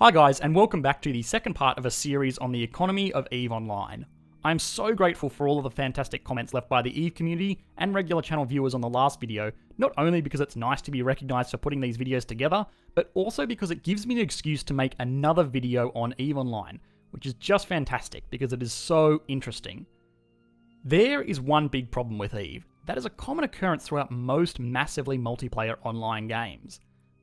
Hi, guys, and welcome back to the second part of a series on the economy of EVE Online. I'm so grateful for all of the fantastic comments left by the EVE community and regular channel viewers on the last video, not only because it's nice to be recognised for putting these videos together, but also because it gives me an excuse to make another video on EVE Online, which is just fantastic because it is so interesting. There is one big problem with EVE. That is a common occurrence throughout most massively multiplayer online games.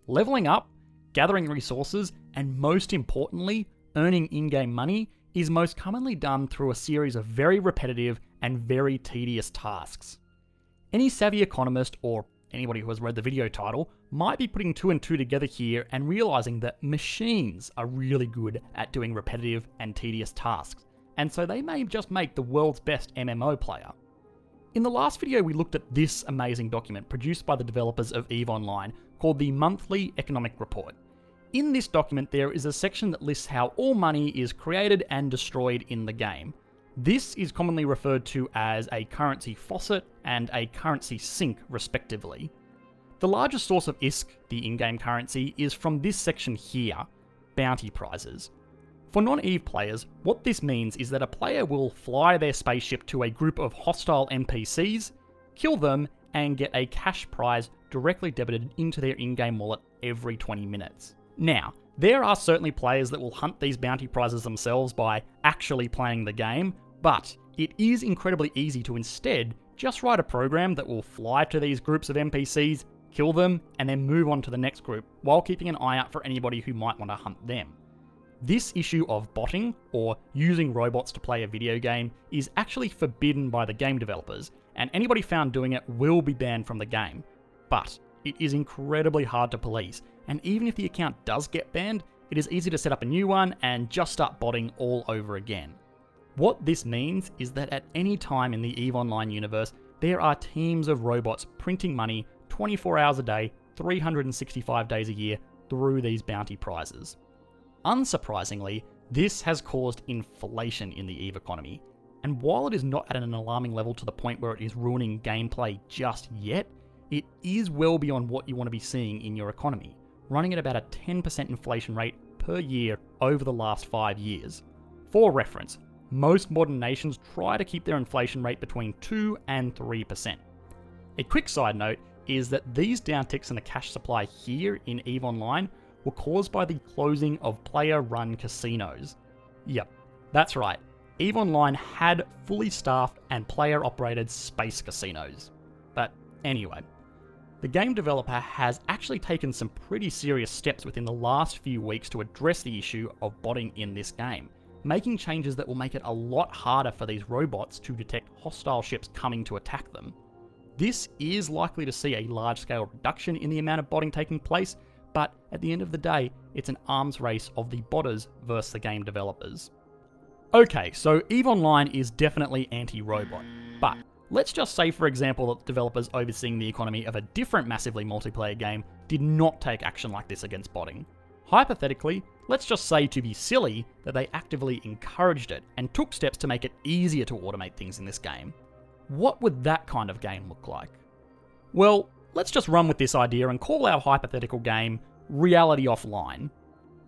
Leveling up gathering resources, and most importantly, earning in game money is most commonly done through a series of very repetitive and very tedious tasks. Any savvy economist, or anybody who has read the video title, might be putting two and two together here and realizing that machines are really good at doing repetitive and tedious tasks, and so they may just make the world's best MMO player. In the last video, we looked at this amazing document produced by the developers of EVE Online called the Monthly Economic Report. In this document, there is a section that lists how all money is created and destroyed in the game. This is commonly referred to as a currency faucet and a currency sink, respectively. The largest source of ISK, the in game currency, is from this section here bounty prizes. For non EVE players, what this means is that a player will fly their spaceship to a group of hostile NPCs, kill them, and get a cash prize directly debited into their in game wallet every 20 minutes. Now, there are certainly players that will hunt these bounty prizes themselves by actually playing the game, but it is incredibly easy to instead just write a program that will fly to these groups of NPCs, kill them, and then move on to the next group while keeping an eye out for anybody who might want to hunt them. This issue of botting, or using robots to play a video game, is actually forbidden by the game developers, and anybody found doing it will be banned from the game. But it is incredibly hard to police, and even if the account does get banned, it is easy to set up a new one and just start botting all over again. What this means is that at any time in the EVE Online universe, there are teams of robots printing money 24 hours a day, 365 days a year through these bounty prizes. Unsurprisingly, this has caused inflation in the EVE economy, and while it is not at an alarming level to the point where it is ruining gameplay just yet, it is well beyond what you want to be seeing in your economy running at about a 10% inflation rate per year over the last five years. For reference, most modern nations try to keep their inflation rate between 2 and 3%. A quick side note is that these downticks in the cash supply here in EVE Online were caused by the closing of player run casinos. Yep, that's right. EVE Online had fully staffed and player operated space casinos. But anyway, the game developer has actually taken some pretty serious steps within the last few weeks to address the issue of botting in this game, making changes that will make it a lot harder for these robots to detect hostile ships coming to attack them. This is likely to see a large scale reduction in the amount of botting taking place, but at the end of the day, it's an arms race of the botters versus the game developers. Okay, so EVE Online is definitely anti robot, Let's just say, for example, that developers overseeing the economy of a different massively multiplayer game did not take action like this against botting. Hypothetically, let's just say to be silly that they actively encouraged it and took steps to make it easier to automate things in this game. What would that kind of game look like? Well, let's just run with this idea and call our hypothetical game Reality Offline.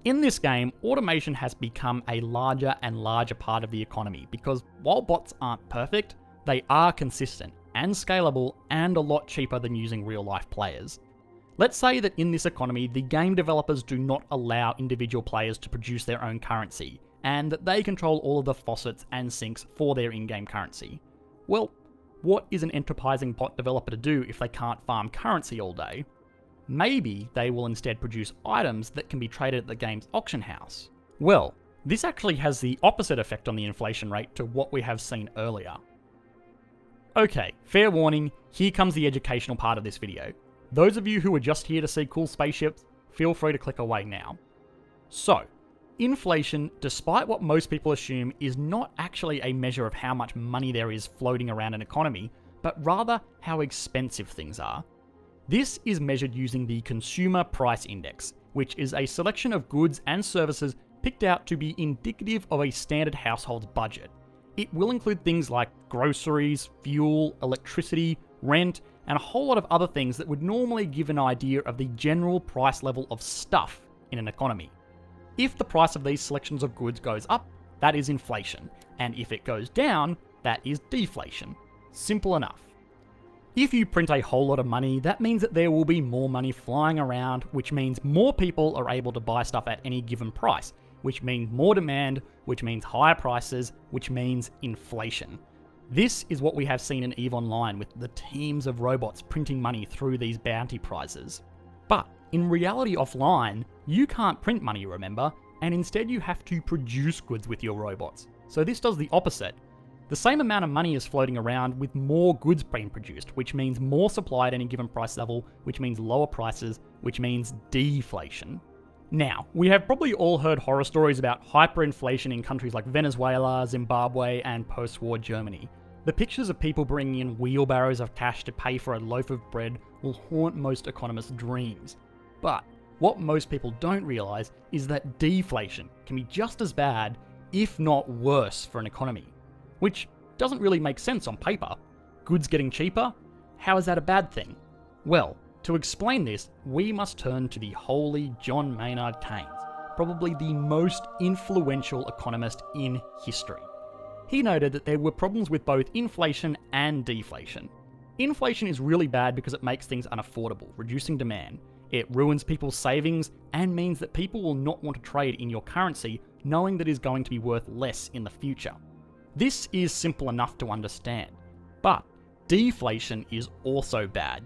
In this game, automation has become a larger and larger part of the economy because while bots aren't perfect, they are consistent and scalable and a lot cheaper than using real life players. Let's say that in this economy, the game developers do not allow individual players to produce their own currency, and that they control all of the faucets and sinks for their in game currency. Well, what is an enterprising bot developer to do if they can't farm currency all day? Maybe they will instead produce items that can be traded at the game's auction house. Well, this actually has the opposite effect on the inflation rate to what we have seen earlier. Okay, fair warning, here comes the educational part of this video. Those of you who are just here to see cool spaceships, feel free to click away now. So, inflation, despite what most people assume, is not actually a measure of how much money there is floating around an economy, but rather how expensive things are. This is measured using the Consumer Price Index, which is a selection of goods and services picked out to be indicative of a standard household's budget. It will include things like groceries, fuel, electricity, rent, and a whole lot of other things that would normally give an idea of the general price level of stuff in an economy. If the price of these selections of goods goes up, that is inflation, and if it goes down, that is deflation. Simple enough. If you print a whole lot of money, that means that there will be more money flying around, which means more people are able to buy stuff at any given price, which means more demand, which means higher prices, which means inflation. This is what we have seen in EVE Online with the teams of robots printing money through these bounty prizes. But in reality offline, you can't print money, remember, and instead you have to produce goods with your robots. So this does the opposite. The same amount of money is floating around with more goods being produced, which means more supply at any given price level, which means lower prices, which means deflation. Now, we have probably all heard horror stories about hyperinflation in countries like Venezuela, Zimbabwe, and post war Germany. The pictures of people bringing in wheelbarrows of cash to pay for a loaf of bread will haunt most economists' dreams. But what most people don't realise is that deflation can be just as bad, if not worse, for an economy. Which doesn't really make sense on paper. Goods getting cheaper? How is that a bad thing? Well, to explain this, we must turn to the holy John Maynard Keynes, probably the most influential economist in history. He noted that there were problems with both inflation and deflation. Inflation is really bad because it makes things unaffordable, reducing demand. It ruins people's savings and means that people will not want to trade in your currency knowing that it is going to be worth less in the future. This is simple enough to understand. But deflation is also bad.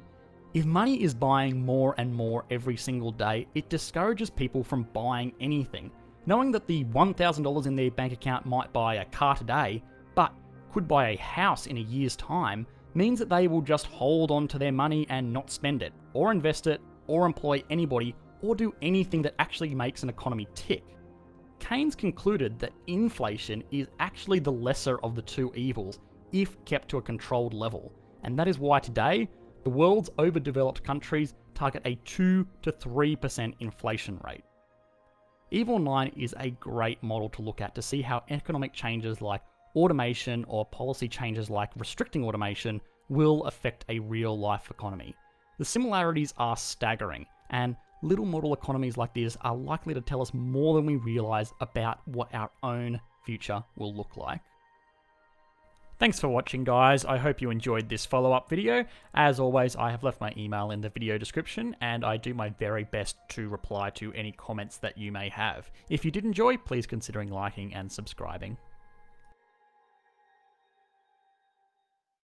If money is buying more and more every single day, it discourages people from buying anything, knowing that the $1,000 in their bank account might buy a car today, but could buy a house in a year's time, means that they will just hold on to their money and not spend it, or invest it, or employ anybody, or do anything that actually makes an economy tick. Keynes concluded that inflation is actually the lesser of the two evils if kept to a controlled level, and that is why today, the world's overdeveloped countries target a 2 to 3% inflation rate. EVE Online is a great model to look at to see how economic changes like automation or policy changes like restricting automation will affect a real life economy. The similarities are staggering, and little model economies like this are likely to tell us more than we realise about what our own future will look like. Thanks for watching guys, I hope you enjoyed this follow-up video. As always, I have left my email in the video description and I do my very best to reply to any comments that you may have. If you did enjoy, please consider liking and subscribing.